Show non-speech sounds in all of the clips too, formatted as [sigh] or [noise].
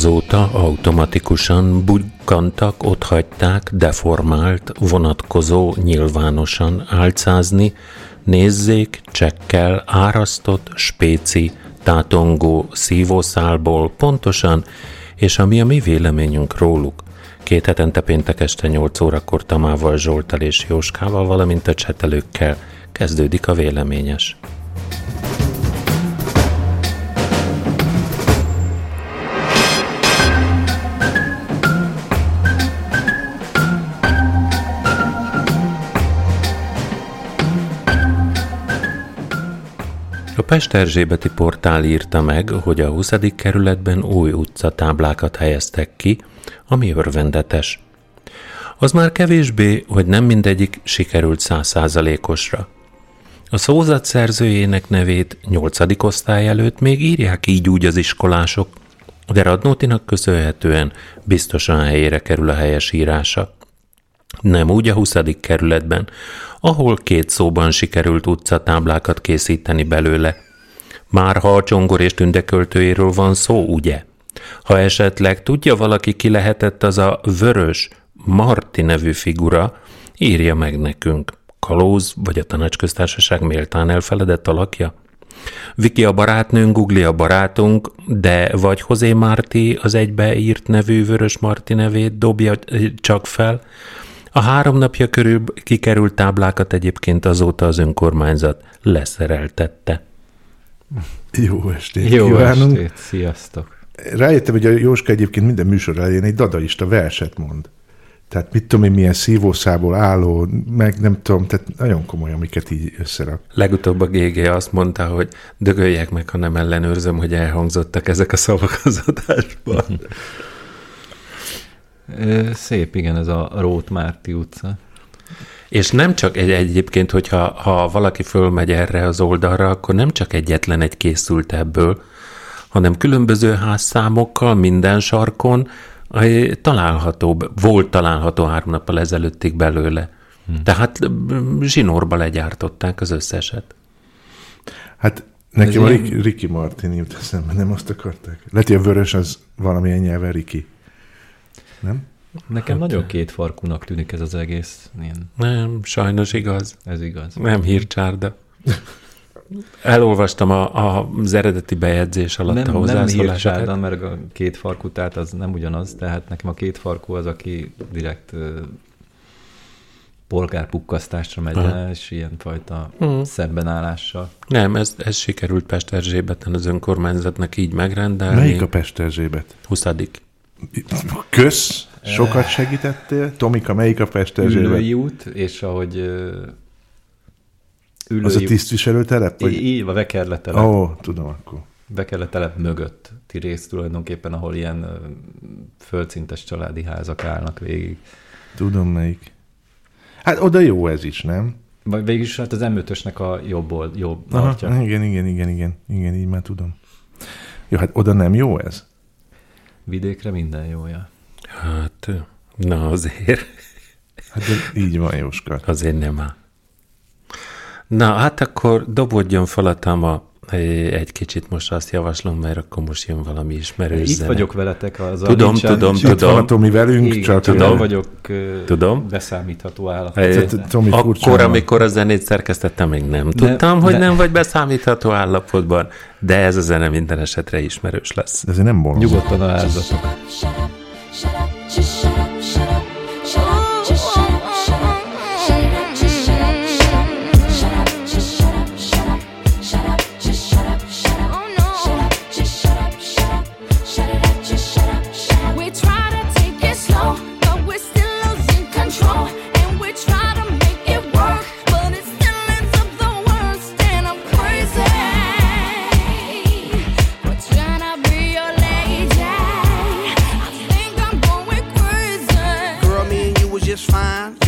Azóta automatikusan bukkantak, otthagyták deformált, vonatkozó, nyilvánosan álcázni, nézzék, csekkel, árasztott, spéci, tátongó szívószálból pontosan, és ami a mi véleményünk róluk. Két hetente péntek este 8 órakor Tamával, Zsoltal és Jóskával, valamint a csetelőkkel kezdődik a véleményes. A Pest Erzsébeti portál írta meg, hogy a 20. kerületben új utcatáblákat helyeztek ki, ami örvendetes. Az már kevésbé, hogy nem mindegyik sikerült százszázalékosra. A szózat szerzőjének nevét 8. osztály előtt még írják így úgy az iskolások, de Radnótinak köszönhetően biztosan helyére kerül a helyes írása. Nem úgy a 20. kerületben, ahol két szóban sikerült utcatáblákat készíteni belőle. Már ha a csongor és tündeköltőjéről van szó, ugye? Ha esetleg tudja valaki, ki lehetett az a vörös, Marti nevű figura, írja meg nekünk. Kalóz vagy a tanácsköztársaság méltán elfeledett alakja? Viki a barátnőnk, Google a barátunk, de vagy Hozé Márti az egybeírt nevű Vörös Marti nevét dobja csak fel, a három napja körül kikerült táblákat egyébként azóta az önkormányzat leszereltette. Jó estét Jó kívánunk. estét, sziasztok! Rájöttem, hogy a Jóska egyébként minden műsor elején egy dadaista verset mond. Tehát mit tudom én, milyen szívószából álló, meg nem tudom, tehát nagyon komoly, amiket így összerak. Legutóbb a GG azt mondta, hogy dögöljek meg, ha nem ellenőrzöm, hogy elhangzottak ezek a szavak az adásban. [laughs] Szép, igen, ez a Rót Márti utca. És nem csak egy egyébként, hogyha ha valaki fölmegy erre az oldalra, akkor nem csak egyetlen egy készült ebből, hanem különböző házszámokkal minden sarkon található, volt található három nappal ezelőttig belőle. Hmm. Tehát zsinórba legyártották az összeset. Hát nekem Ez a ilyen- Ricky, Ricky Martin jut eszembe, nem azt akarták. Lehet, hogy a vörös az valamilyen nyelven Ricky. Nem? Nekem nagyon kétfarkúnak tűnik ez az egész. Ilyen, Nem, sajnos igaz. ez igaz. Nem hírcsárda. Elolvastam a, a, az eredeti bejegyzés alatt a Nem, nem hozzászólásokat. hírcsárdan, mert a kétfarkú, tehát az nem ugyanaz, tehát nekem a kétfarkú az, aki direkt ö, polgárpukkasztásra megy Aha. el, és ilyenfajta Mhm. szembenállással. Nem, ez, ez sikerült Pest Erzsébeten az önkormányzatnak így megrendelni. Melyik a Pest Erzsébet? 20. Kösz, sokat segítettél. Tomika, melyik a Pest Erzsébet? Ülői út, és ahogy ülői Az a tisztviselőtelep? Vagy? Így, a Vekerletelep. Ó, oh, tudom akkor. Bekerletelep mögötti rész tulajdonképpen, ahol ilyen földszintes családi házak állnak végig. Tudom melyik. Hát oda jó ez is, nem? Vagy végülis hát az M5-ösnek a jobb, old, jobb Aha, partja. igen, igen, igen, igen, igen, így már tudom. Jó, hát oda nem jó ez? Vidékre minden jója. Hát, na azért, Hát de így van, Jóska. azért nem áll. Na, hát akkor dobodjon fel a táma egy kicsit most azt javaslom, mert akkor most jön valami ismerős Itt zene. vagyok veletek az Tudom, tudom, Itt van a tudom. Tomi velünk, Igen, csak tudom. nem vagyok Tudom. beszámítható állapotban. Akkor, amikor a zenét szerkesztettem, még nem tudtam, hogy de- nem vagy beszámítható állapotban, de ez a zene minden esetre ismerős lesz. De ez nem bolond. Nyugodtan alázzatok. Shut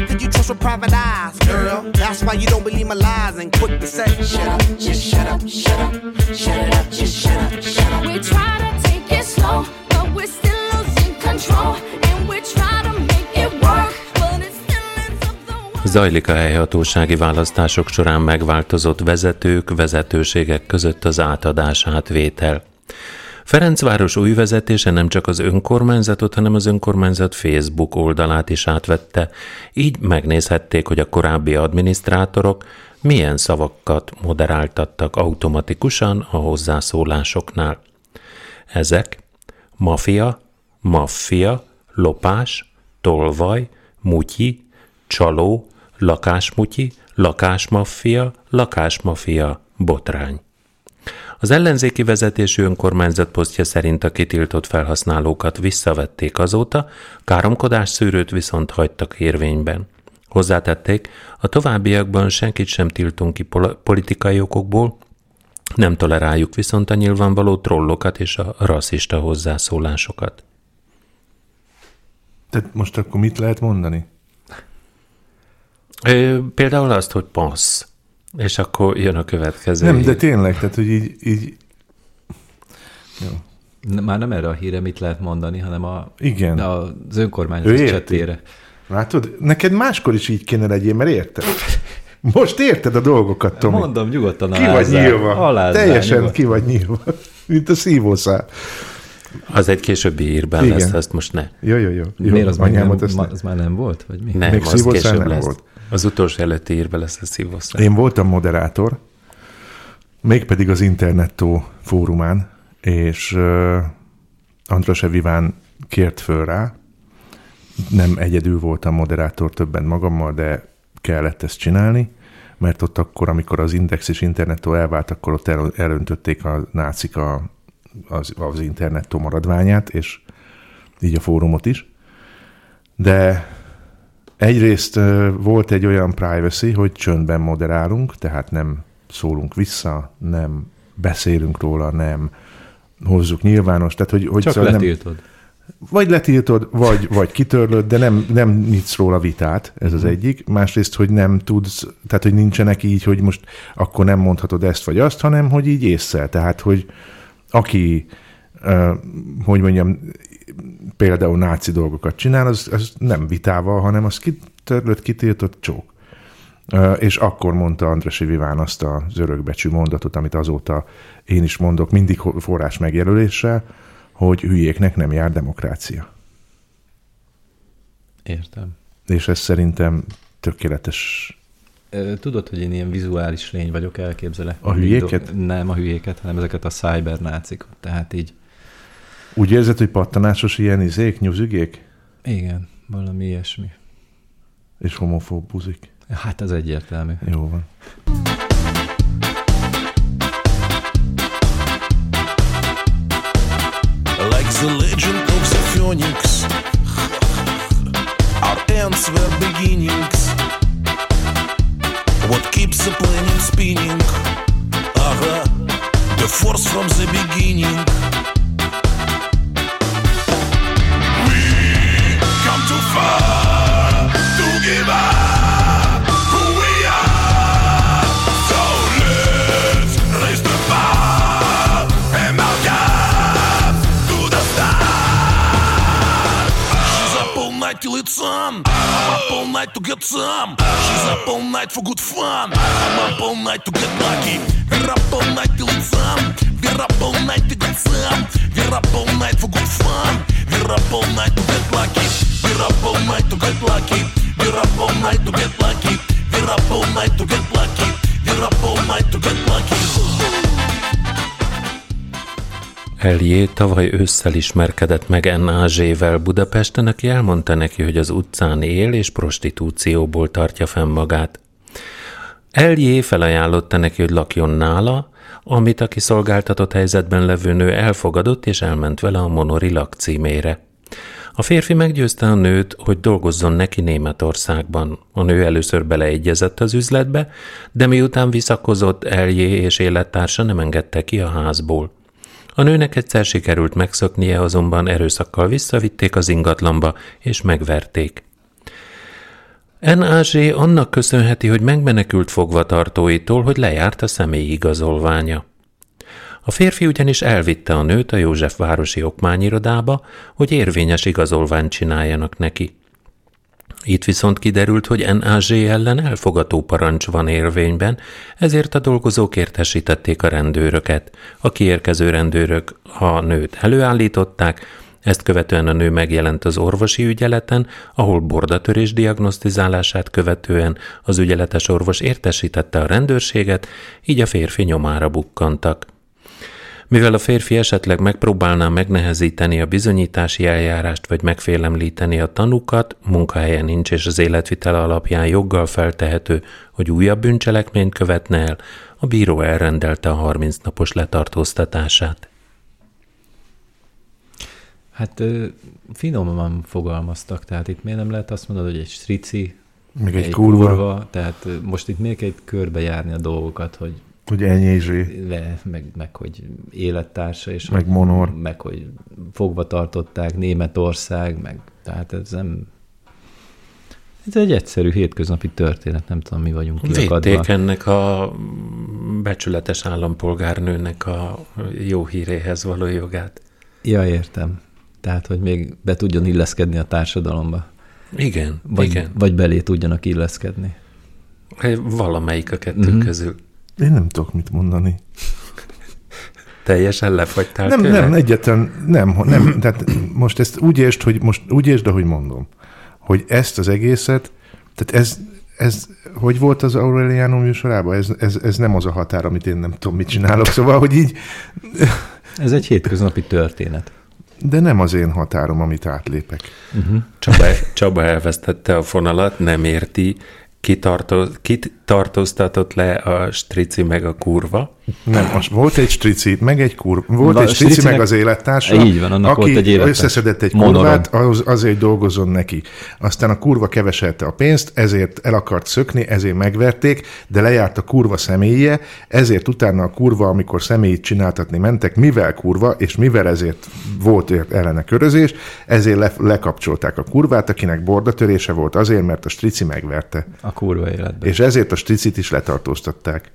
How could you trust with private eyes, girl? That's why you don't believe my lies and quick to say, shut up, just shut up, shut up, shut it up, just shut up, shut up. We try to take it slow, but we're still losing control. And we try to make it work, the. Zajlik a helyhatósági választások során megváltozott vezetők, vezetőségek között az átadás átvétel. Ferencváros új vezetése nem csak az önkormányzatot, hanem az önkormányzat Facebook oldalát is átvette, így megnézhették, hogy a korábbi adminisztrátorok milyen szavakat moderáltattak automatikusan a hozzászólásoknál. Ezek mafia, maffia, lopás, tolvaj, mutyi, csaló, lakásmutyi, lakásmaffia, lakásmafia, botrány. Az ellenzéki vezetésű önkormányzat posztja szerint a kitiltott felhasználókat visszavették azóta, káromkodás szűrőt viszont hagytak érvényben. Hozzátették, a továbbiakban senkit sem tiltunk ki pol- politikai okokból, nem toleráljuk viszont a nyilvánvaló trollokat és a rasszista hozzászólásokat. Tehát most akkor mit lehet mondani? Ö, például azt, hogy passz, és akkor jön a következő. Nem, de hír. tényleg, tehát hogy így, így Ne- Már nem erre a híre mit lehet mondani, hanem a, Igen. az Ő önkormányzat csetére. látod, neked máskor is így kéne legyél, mert érted? Most érted a dolgokat, Tomi. Mondom, nyugodtan ki vagy nyílva. Alázzál, Teljesen nyugodt. ki vagy nyílva. Mint a szívószál. Az egy későbbi hírben Igen. lesz, azt most ne. Jó, jó, jó. jó Miért az már, nem, ma- az már nem volt? Vagy mi? Nem, Még az később nem lesz. volt. Az utolsó előtti írben lesz a szívószál. Én voltam moderátor, mégpedig az Internettó fórumán, és uh, András Eviván kért föl rá. Nem egyedül voltam moderátor, többen magammal, de kellett ezt csinálni, mert ott akkor, amikor az Index és Internettó elvált, akkor ott el, elöntötték a nácik a, az, az Internettó maradványát, és így a fórumot is. De Egyrészt volt egy olyan privacy, hogy csöndben moderálunk, tehát nem szólunk vissza, nem beszélünk róla, nem hozzuk nyilvános, tehát hogy, hogy Csak szóval nem, letiltod. vagy letiltod, vagy, vagy kitörlöd, de nem, nem nyitsz róla vitát, ez az egyik. Másrészt, hogy nem tudsz, tehát hogy nincsenek így, hogy most akkor nem mondhatod ezt vagy azt, hanem hogy így észszel. Tehát, hogy aki, hogy mondjam, például náci dolgokat csinál, az, az nem vitával, hanem az kitörlött, kitiltott csók. És akkor mondta Andrasi Viván azt az örökbecsű mondatot, amit azóta én is mondok, mindig forrás megjelöléssel, hogy hülyéknek nem jár demokrácia. Értem. És ez szerintem tökéletes. Tudod, hogy én ilyen vizuális lény vagyok, elképzelek. A hülyéket? Nem a hülyéket, hanem ezeket a cybernácik. Tehát így, Úgy érzed, hogy pattanásos ilyen izék, nyuzigék? igen, valami ilyesmi. És homofób buzik? Hát ez egyértelmű. Jó van. Like the legend of the phoenix Our ends were beginnings night for good fun. I'm up all night to get lucky. We're up all night till it's on. We're up all night to get some. We're up all night for good fun. We're up all night to get lucky. We're up all night to get lucky. We're up all night to get lucky. We're up all night to get lucky. We're up all night to get lucky. Eljé tavaly ősszel ismerkedett meg NAZ-vel Budapesten, aki elmondta neki, hogy az utcán él és prostitúcióból tartja fenn magát. Eljé felajánlotta neki, hogy lakjon nála, amit a kiszolgáltatott helyzetben levő nő elfogadott és elment vele a Monori lakcímére. A férfi meggyőzte a nőt, hogy dolgozzon neki Németországban. A nő először beleegyezett az üzletbe, de miután visszakozott Eljé és élettársa nem engedte ki a házból. A nőnek egyszer sikerült megszöknie, azonban erőszakkal visszavitték az ingatlanba, és megverték. NAZ annak köszönheti, hogy megmenekült fogvatartóitól, hogy lejárt a személyi igazolványa. A férfi ugyanis elvitte a nőt a Józsefvárosi okmányirodába, hogy érvényes igazolványt csináljanak neki. Itt viszont kiderült, hogy NAZ ellen elfogató parancs van érvényben, ezért a dolgozók értesítették a rendőröket. A kiérkező rendőrök a nőt előállították, ezt követően a nő megjelent az orvosi ügyeleten, ahol bordatörés diagnosztizálását követően az ügyeletes orvos értesítette a rendőrséget, így a férfi nyomára bukkantak. Mivel a férfi esetleg megpróbálná megnehezíteni a bizonyítási eljárást vagy megfélemlíteni a tanukat, munkahelye nincs és az életvitel alapján joggal feltehető, hogy újabb bűncselekményt követne el, a bíró elrendelte a 30 napos letartóztatását. Hát ö, finoman fogalmaztak, tehát itt miért nem lehet azt mondani, hogy egy strici, Még egy kurva. tehát ö, most itt miért kell körbejárni a dolgokat, hogy Hogy enyézsé. le, meg, meg hogy élettársa, és Meg hogy, monor. meg hogy fogva tartották Németország, meg tehát ez nem... Ez egy egyszerű hétköznapi történet, nem tudom, mi vagyunk kiakadva. Védték ennek a becsületes állampolgárnőnek a jó híréhez való jogát. Ja, értem. Tehát, hogy még be tudjon illeszkedni a társadalomba. Igen, Vagy, igen. vagy belé tudjanak illeszkedni. Valamelyik a kettő mm-hmm. közül. Én nem tudok mit mondani. Teljesen lefagytál Nem, tőle? nem, egyetlen nem, nem, tehát most ezt úgy értsd, hogy most úgy értsd, ahogy mondom, hogy ezt az egészet, tehát ez, ez hogy volt az Aureliano műsorában? Ez, ez, ez nem az a határ, amit én nem tudom, mit csinálok, szóval, hogy így, Ez egy hétköznapi történet. De nem az én határom, amit átlépek. Csaba, Csaba elvesztette a fonalat, nem érti, kitartó, kit tartóztatott le a strici meg a kurva. Nem, az volt egy strici, meg egy kur, volt Va- egy strici, stricinek- meg az élettársa, Így van, annak aki volt egy élettárs. összeszedett egy Monorom. kurvát, az, azért dolgozzon neki. Aztán a kurva keveselte a pénzt, ezért el akart szökni, ezért megverték, de lejárt a kurva személye, ezért utána a kurva, amikor személyt csináltatni mentek, mivel kurva, és mivel ezért volt ellene körözés, ezért le, lekapcsolták a kurvát, akinek bordatörése volt azért, mert a strici megverte. A kurva életben. És ezért a stricit is letartóztatták.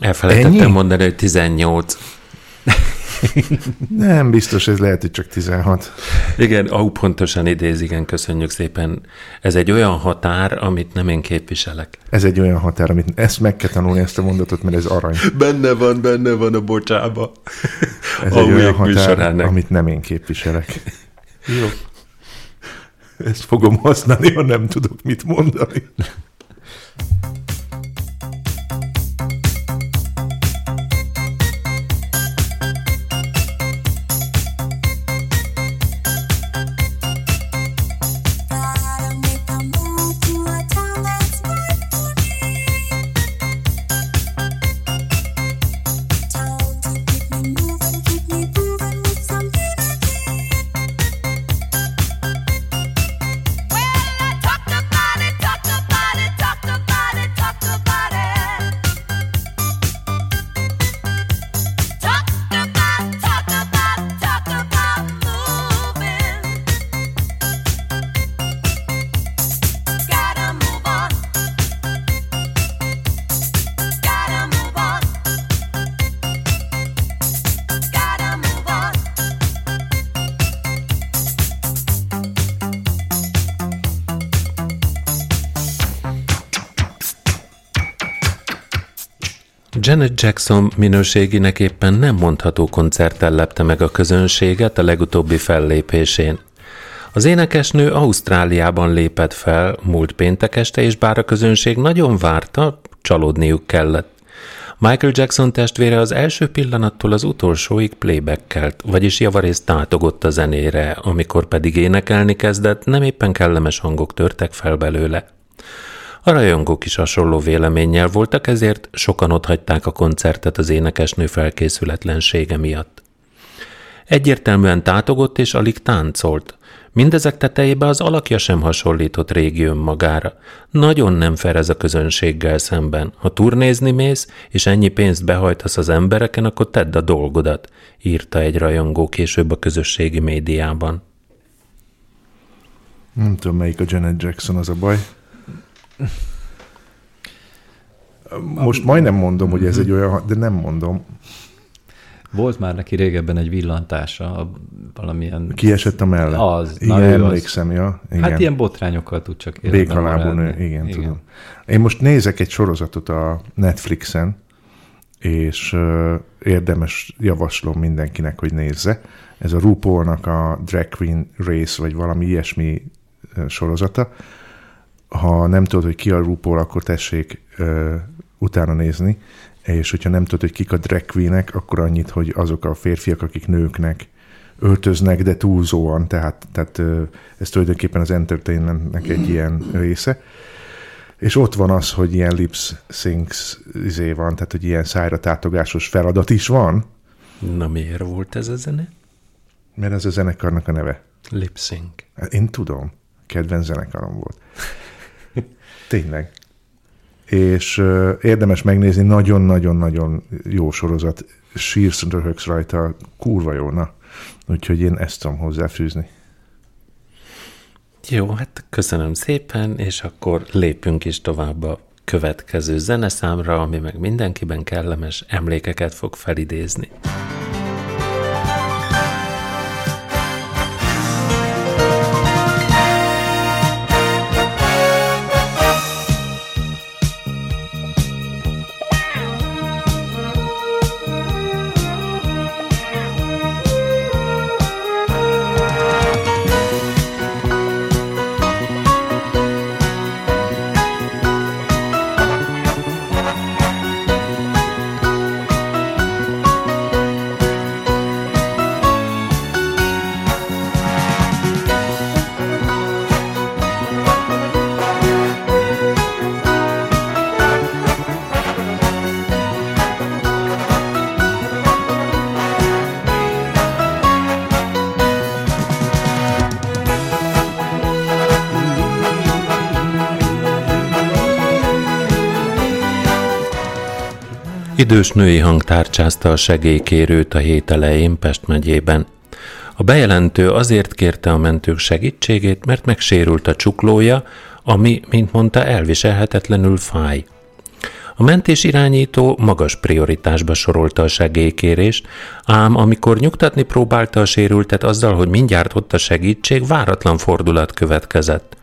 Elfelejtettem Ennyi? mondani, hogy 18. [laughs] Nem, biztos, ez lehet, hogy csak 16. Igen, au, pontosan idéz, igen, köszönjük szépen. Ez egy olyan határ, amit nem én képviselek. Ez egy olyan határ, amit ezt meg kell tanulni, ezt a mondatot, mert ez arany. Benne van, benne van a bocsába. [laughs] Ez A egy olyan határ, műsorának. amit nem én képviselek. Jó. Ezt fogom használni, ha nem tudok mit mondani. Thank you. Janet Jackson minőségének éppen nem mondható koncerttel lepte meg a közönséget a legutóbbi fellépésén. Az énekesnő Ausztráliában lépett fel múlt péntek este, és bár a közönség nagyon várta, csalódniuk kellett. Michael Jackson testvére az első pillanattól az utolsóig playbackelt, vagyis javarészt tátogott a zenére, amikor pedig énekelni kezdett, nem éppen kellemes hangok törtek fel belőle. A rajongók is hasonló véleménnyel voltak, ezért sokan otthagyták a koncertet az énekesnő felkészületlensége miatt. Egyértelműen tátogott és alig táncolt. Mindezek tetejébe az alakja sem hasonlított régi önmagára. Nagyon nem fair ez a közönséggel szemben. Ha turnézni mész, és ennyi pénzt behajtasz az embereken, akkor tedd a dolgodat, írta egy rajongó később a közösségi médiában. Nem tudom, melyik a Janet Jackson, az a baj. Most majdnem mondom, hogy ez egy olyan, de nem mondom. Volt már neki régebben egy villantása, a- valamilyen... Kiesett a melle. Az, igen, na ő az. emlékszem, ja. Igen. Hát ilyen botrányokkal tud csak nő, maradni. igen, igen, tudom. Én most nézek egy sorozatot a Netflixen, és uh, érdemes, javaslom mindenkinek, hogy nézze. Ez a RuPaul-nak a Drag Queen Race, vagy valami ilyesmi sorozata. Ha nem tudod, hogy ki a RuPaul, akkor tessék uh, utána nézni, és hogyha nem tudod, hogy kik a drag queenek, akkor annyit, hogy azok a férfiak, akik nőknek öltöznek, de túlzóan, tehát, tehát ö, ez tulajdonképpen az entertainmentnek egy ilyen része. És ott van az, hogy ilyen lips syncs izé van, tehát hogy ilyen szájra tátogásos feladat is van, Na miért volt ez a zene? mert ez a zenekarnak a neve. Lip sync. Én tudom, kedvenc zenekarom volt. Tényleg. És érdemes megnézni, nagyon-nagyon-nagyon jó sorozat, sírsz, röhögsz rajta, kurva jó, na. Úgyhogy én ezt tudom hozzáfűzni. Jó, hát köszönöm szépen, és akkor lépünk is tovább a következő zeneszámra, ami meg mindenkiben kellemes emlékeket fog felidézni. Idős női hang tárcsázta a segélykérőt a hét elején Pest megyében. A bejelentő azért kérte a mentők segítségét, mert megsérült a csuklója, ami, mint mondta, elviselhetetlenül fáj. A mentés irányító magas prioritásba sorolta a segélykérést, ám amikor nyugtatni próbálta a sérültet azzal, hogy mindjárt ott a segítség, váratlan fordulat következett.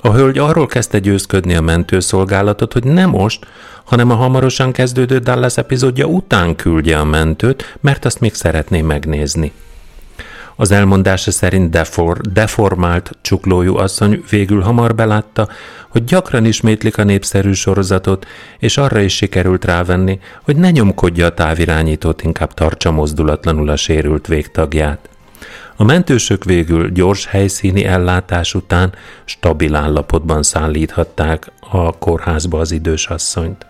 A hölgy arról kezdte győzködni a mentőszolgálatot, hogy nem most, hanem a hamarosan kezdődő Dallas epizódja után küldje a mentőt, mert azt még szeretné megnézni. Az elmondása szerint defor, deformált csuklójú asszony végül hamar belátta, hogy gyakran ismétlik a népszerű sorozatot, és arra is sikerült rávenni, hogy ne nyomkodja a távirányítót, inkább tartsa mozdulatlanul a sérült végtagját. A mentősök végül gyors helyszíni ellátás után stabil állapotban szállíthatták a kórházba az idős asszonyt.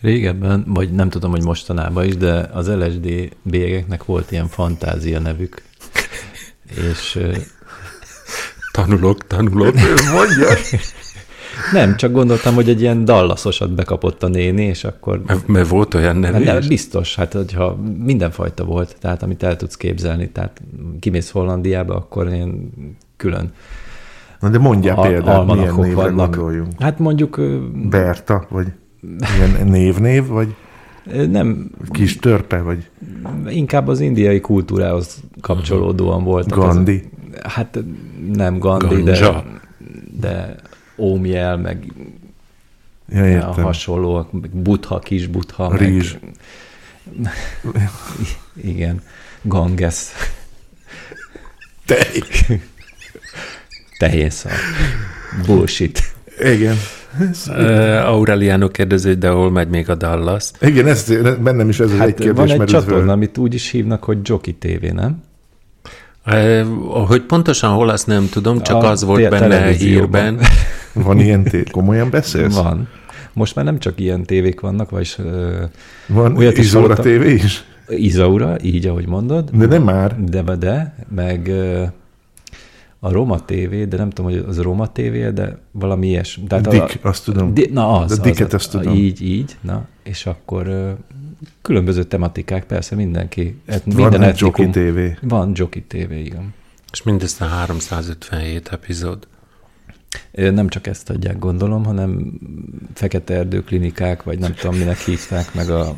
Régebben, vagy nem tudom, hogy mostanában is, de az LSD bélyegeknek volt ilyen fantázia nevük. És Tanulok, tanulok. Mondja! [laughs] nem, csak gondoltam, hogy egy ilyen dallaszosat bekapott a néni, és akkor... Mert, mert volt olyan nevű nem, biztos, hát hogyha mindenfajta volt, tehát amit el tudsz képzelni, tehát kimész Hollandiába, akkor ilyen külön Na de mondjál al- példát, milyen névre vannak. gondoljunk. Hát mondjuk Berta, vagy ilyen névnév, vagy nem, kis törpe, vagy inkább az indiai kultúrához kapcsolódóan voltak. Gandhi. Az, hát nem Gandhi, de, Ganja. de Ómjel, meg Ja, a értem. hasonlóak, meg butha, kis butha, meg- Rizs. [laughs] igen, Ganges, Te. tehénszal, bullshit. Igen. Uh, Aureliano kérdezi, de hol megy még a Dallas? Igen, ez, bennem is ez az Hát egy kérdés van egy csatorna, föl. amit úgy is hívnak, hogy Jockey TV, nem? Uh, hogy pontosan hol, azt nem tudom, csak A az volt benne hírben. [laughs] Van ilyen té- komolyan beszélsz? Van. Most már nem csak ilyen tévék vannak, vagyis Van Olyat is Izóra hallottam. TV is? Izaura, így ahogy mondod, De nem már. de, de, meg uh, a Roma TV, de nem tudom, hogy az Roma TV, de valami ilyes. Tehát a- Dick, azt tudom. Di, na az, De az, Dicket az, azt tudom. Így, így, na, és akkor különböző tematikák, persze mindenki, Van minden egy Jockey etnikum. TV. Van Jockey TV, igen. És mindössze 357 epizód. Nem csak ezt adják, gondolom, hanem fekete erdőklinikák, vagy nem tudom, minek hívták, meg a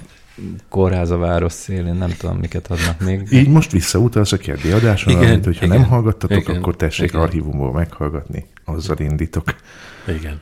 kórház a város szélén, nem tudom, miket adnak még. Így most visszautalsz a Igen, amit, hogyha igen, nem hallgattatok, igen, akkor tessék igen. archívumból meghallgatni, azzal indítok. Igen.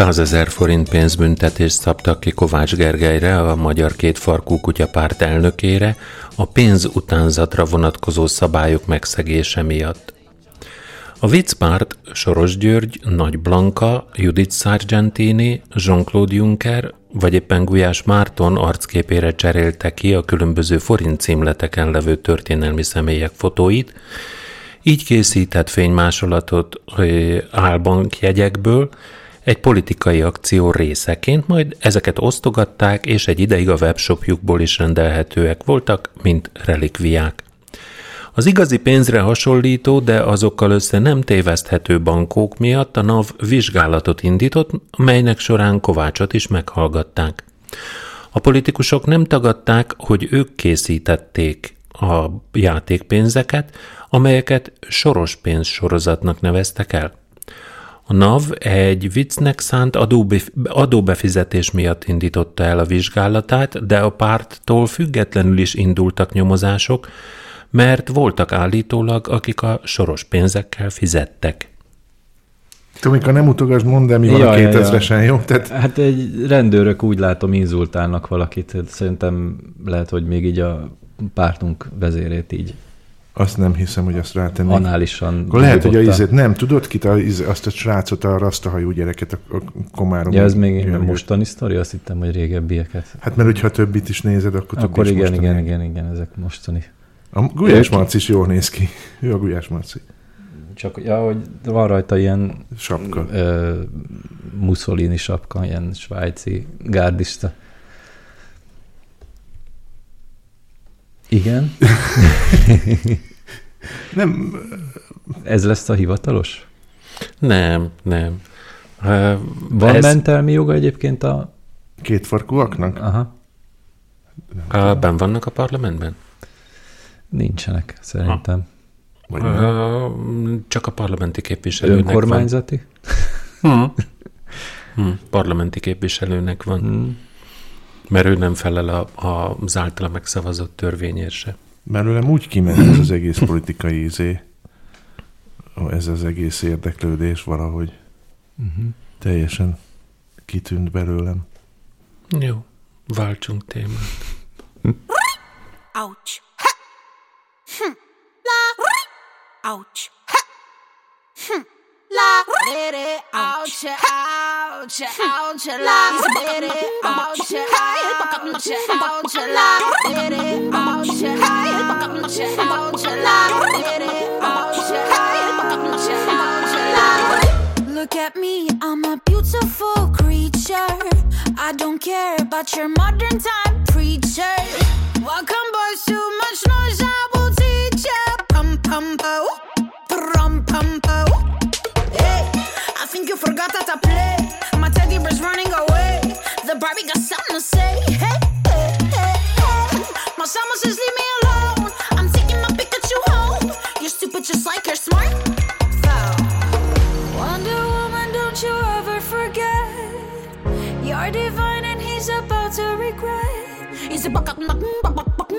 Százezer forint pénzbüntetést szabtak ki Kovács Gergelyre, a Magyar Kétfarkú Kutyapárt elnökére, a pénzutánzatra vonatkozó szabályok megszegése miatt. A viccpárt Soros György, Nagy Blanka, Judith Sargentini, Jean-Claude Juncker vagy éppen Gulyás Márton arcképére cserélte ki a különböző forint címleteken levő történelmi személyek fotóit, így készített fénymásolatot álbankjegyekből, egy politikai akció részeként, majd ezeket osztogatták, és egy ideig a webshopjukból is rendelhetőek voltak, mint relikviák. Az igazi pénzre hasonlító, de azokkal össze nem téveszthető bankók miatt a NAV vizsgálatot indított, melynek során Kovácsot is meghallgatták. A politikusok nem tagadták, hogy ők készítették a játékpénzeket, amelyeket soros pénz sorozatnak neveztek el. A NAV egy viccnek szánt adóbef- adóbefizetés miatt indította el a vizsgálatát, de a párttól függetlenül is indultak nyomozások, mert voltak állítólag, akik a soros pénzekkel fizettek. Tomika, nem utogasd, mondd el, mi van a Ja, ja, ja. 2000-esen, jó? Tehát Hát egy rendőrök úgy látom inzultálnak valakit, hát szerintem lehet, hogy még így a pártunk vezérét így azt nem hiszem, hogy azt rátennék. análisan Akkor lehet, hogy a izét, nem, tudod kit, a, izé- azt a srácot, a rasztahajú gyereket, a, a komárom. Ja, ez még Györgyöt. mostani sztori, azt hittem, hogy régebbieket. Hát mert hogyha többit is nézed, akkor több Akkor is igen, mostani. igen, igen, igen, ezek mostani. A Gulyás Ők- Marci is jól néz ki. Ő a Gulyás Marci. Csak, ja, hogy van rajta ilyen Sapka. ö, Mussolini sapka, ilyen svájci gárdista. Igen, [laughs] Nem, ez lesz a hivatalos? Nem, nem. Van Ez- mentelmi joga egyébként a... két farkúaknak? Aha, Ö, Ben vannak a parlamentben? nincsenek szerintem. Vagy nem? Ö, Csak a parlamenti képviselőnek Önkormányzati? van. Hm. Hm. Parlamenti képviselőnek van, Hmm. Mert ő nem felel a, a, az általa megszavazott törvényért se. Belőlem úgy kiment ez az egész politikai izé, ez az egész érdeklődés valahogy. Teljesen kitűnt belőlem. Jó, váltsunk témát. Ouch. Ha. Hm. Look at me, I'm a beautiful creature. I don't care about your modern time preacher. Welcome, boys, too much noise, I will teach you. Pum pum pum. You forgot that I play. My teddy bear's running away. The Barbie got something to say. Hey, hey, hey, hey. My summer says leave me alone. I'm taking my Pikachu home. You're stupid just like you're smart. Wonder Woman, don't you ever forget. You're divine and he's about to regret. He's a buck up, buck buck buck buck buck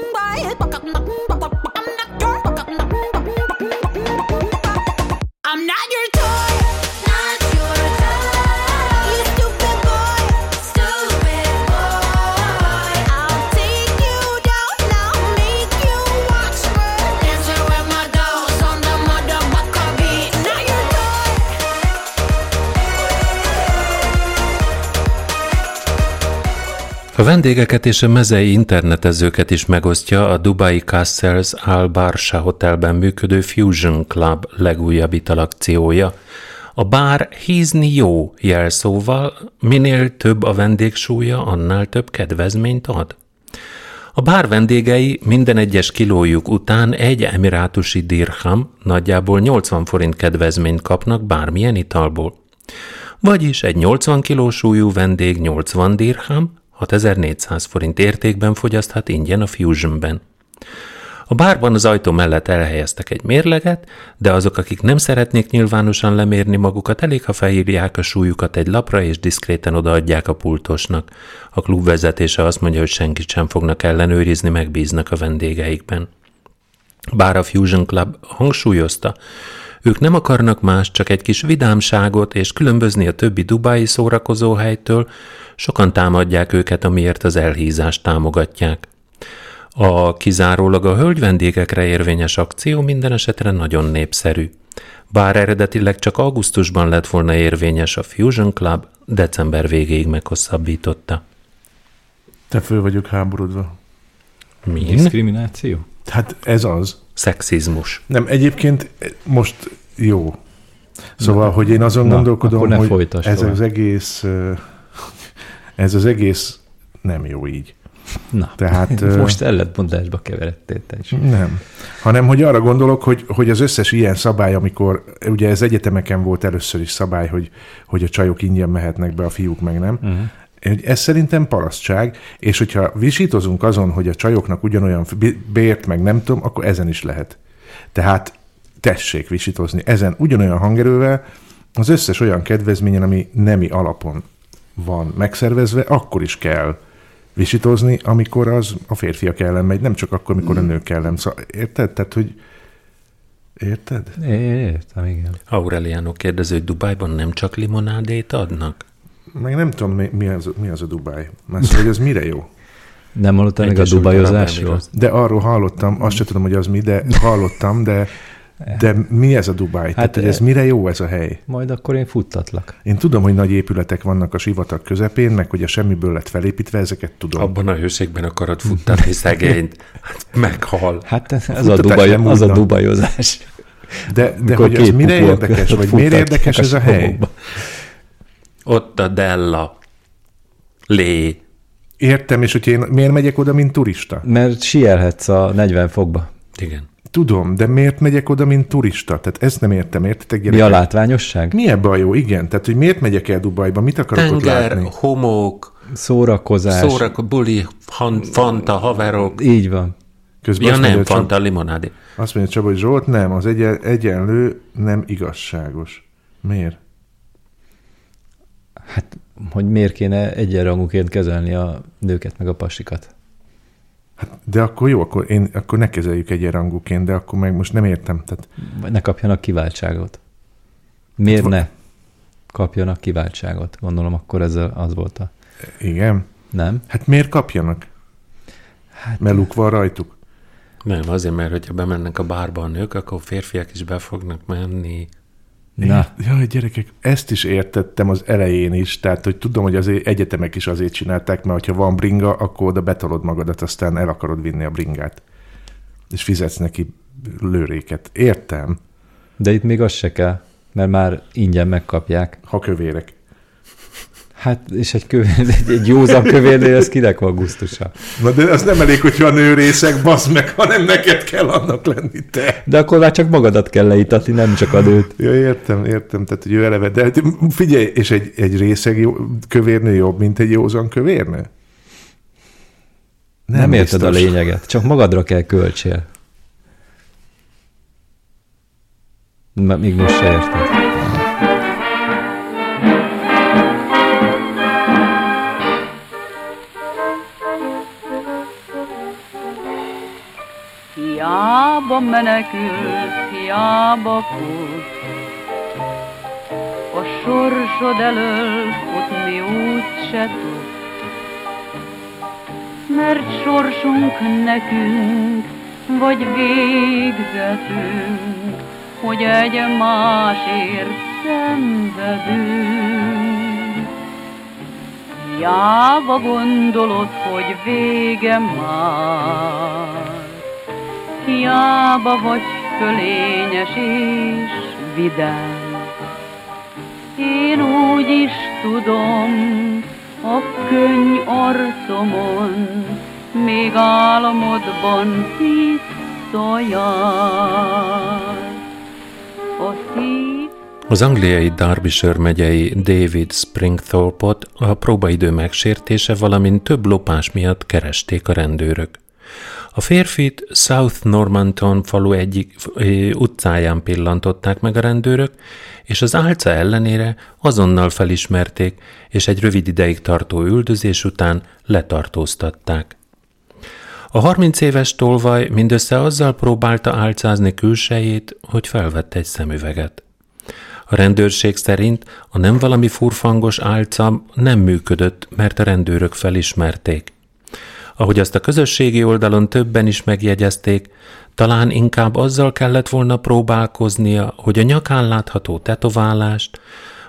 buck up, buck buck buck buck vendégeket és a mezei internetezőket is megosztja a Dubai Castles Al Barsha Hotelben működő Fusion Club legújabb italakciója. A bár hízni jó jelszóval, minél több a vendégsúlya, annál több kedvezményt ad. A bár vendégei minden egyes kilójuk után egy emirátusi dirham, nagyjából 80 forint kedvezményt kapnak bármilyen italból. Vagyis egy 80 kilós vendég 80 dirham, 6400 forint értékben fogyaszthat ingyen a Fusionben. A bárban az ajtó mellett elhelyeztek egy mérleget, de azok, akik nem szeretnék nyilvánosan lemérni magukat, elég, ha felírják a súlyukat egy lapra és diszkréten odaadják a pultosnak. A klub vezetése azt mondja, hogy senkit sem fognak ellenőrizni, megbíznak a vendégeikben. Bár a Fusion Club hangsúlyozta, ők nem akarnak más, csak egy kis vidámságot és különbözni a többi dubái szórakozóhelytől, sokan támadják őket, amiért az elhízást támogatják. A kizárólag a hölgy vendégekre érvényes akció minden esetre nagyon népszerű. Bár eredetileg csak augusztusban lett volna érvényes a Fusion Club, december végéig meghosszabbította. Te föl vagyok háborodva. Min? Diszkrimináció? Hát ez az. Szexizmus. Nem, egyébként most jó. Szóval, Na, hogy én azon na, gondolkodom, hogy ez tovább. az egész, ez az egész nem jó így. Na, Tehát, most ellentmondásba keveredtél te is. Nem. Hanem, hogy arra gondolok, hogy, hogy az összes ilyen szabály, amikor, ugye ez egyetemeken volt először is szabály, hogy, hogy a csajok ingyen mehetnek be, a fiúk meg nem. Uh-huh. Ez szerintem parasztság, és hogyha visítozunk azon, hogy a csajoknak ugyanolyan bért, meg nem tudom, akkor ezen is lehet. Tehát tessék visítozni ezen ugyanolyan hangerővel, az összes olyan kedvezményen, ami nemi alapon van megszervezve, akkor is kell visítozni, amikor az a férfiak ellen megy, nem csak akkor, amikor a nők ellen. Szóval, érted? Tehát, hogy érted? É, értem, igen. Aureliano kérdező, hogy Dubájban nem csak limonádét adnak? Meg nem tudom, mi, mi, az, mi az a Dubáj. Mert szóval, hogy az mire jó. Nem hallottál még a dubajozásról? De arról hallottam, azt sem tudom, hogy az mi, de hallottam, de, de mi ez a Dubáj? Hát, Tehát, hogy ez mire jó ez a hely? Majd akkor én futtatlak. Én tudom, hogy nagy épületek vannak a sivatag közepén, meg hogy a semmiből lett felépítve, ezeket tudom. Abban a hőségben akarod futtatni [laughs] szegényt. Hát meghal. Hát ez a, futtatás Dubaj, az a dubajozás. De, de Mikor hogy ez mire érdekes, vagy miért érdekes ez a hely? Ott a Della. Lé. Értem, és hogy én miért megyek oda, mint turista? Mert sielhetsz a 40 fokba. Igen. Tudom, de miért megyek oda, mint turista? Tehát ezt nem értem, értitek? Mi a gyerekek? látványosság? Mi ebbe a jó? Igen, tehát hogy miért megyek el Dubajba? Mit akarok ott Tenger, látni? homok, Szórakozás. szórak, buli, han, fanta, haverok. Így van. Közben Ja nem, mondja, fanta, Csaba, limonádé. azt mondja Csaba, hogy Zsolt, nem, az egyen, egyenlő nem igazságos. Miért? Hát, hogy miért kéne egyenrangúként kezelni a nőket meg a pasikat? Hát, de akkor jó, akkor, én, akkor ne kezeljük egyenrangúként, de akkor meg most nem értem. Tehát ne kapjanak kiváltságot. Miért Hát, ne? kapjanak kiváltságot. Gondolom akkor ez a- az volt a... Igen. Nem? Hát miért kapjanak? Hát, Mert luk van rajtuk. Nem, azért, mert hogyha bemennek a bárba a nők, akkor férfiak is be fognak menni. Na, Jaj, gyerekek, ezt is értettem az elején is, tehát hogy tudom, hogy az egyetemek is azért csinálták, mert ha van bringa, akkor oda betolod magadat, aztán el akarod vinni a bringát. És fizetsz neki lőréket. Értem, de itt még az se kell, mert már ingyen megkapják. ha kövérek. Hát, és egy, kövér, egy, egy józan kövérnél ez kinek van gusztusa? Na de az nem elég, hogyha a nőrészek, basz meg, hanem neked kell annak lenni te. De akkor már csak magadat kell leítatni, nem csak a nőt. Ja, értem, értem, tehát hogy ő eleve, de hát figyelj, és egy, egy részeg jó, kövérnő jobb, mint egy józan kövérnő? Nem, nem érted a biztos. lényeget, csak magadra kell költsél. Még most se érted. Hiába menekült, hiába fut, a sorsod elől futni út se tud. Mert sorsunk nekünk, vagy végzetünk, hogy egy másért szenvedünk. Hiába gondolod, hogy vége már, Hiába vagy fölényes és vidám. Én úgy is tudom, a könny arcomon, még álmodban Az angliai Derbyshire megyei David Springthorpe-ot a próbaidő megsértése, valamint több lopás miatt keresték a rendőrök. A férfit South Normanton falu egyik utcáján pillantották meg a rendőrök, és az álca ellenére azonnal felismerték, és egy rövid ideig tartó üldözés után letartóztatták. A 30 éves tolvaj mindössze azzal próbálta álcázni külsejét, hogy felvette egy szemüveget. A rendőrség szerint a nem valami furfangos álca nem működött, mert a rendőrök felismerték. Ahogy azt a közösségi oldalon többen is megjegyezték, talán inkább azzal kellett volna próbálkoznia, hogy a nyakán látható tetoválást,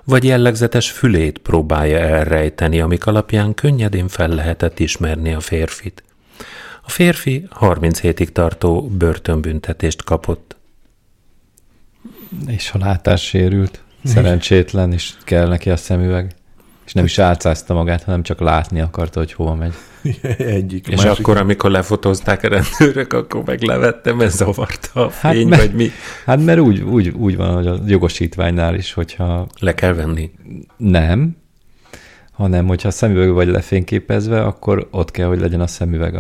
vagy jellegzetes fülét próbálja elrejteni, amik alapján könnyedén fel lehetett ismerni a férfit. A férfi 30 hétig tartó börtönbüntetést kapott. És a látás szerencsétlen, és kell neki a szemüveg. És nem is álcázta magát, hanem csak látni akarta, hogy hova megy. [laughs] Egyik. És akkor, amikor lefotózták a rendőrök, akkor meg levettem, mert zavarta a Hát fény, mert- vagy mi. Hát mert úgy, úgy, úgy van, hogy a jogosítványnál is, hogyha Le kell venni. nem, hanem hogyha szemüveg vagy lefényképezve, akkor ott kell, hogy legyen a szemüveg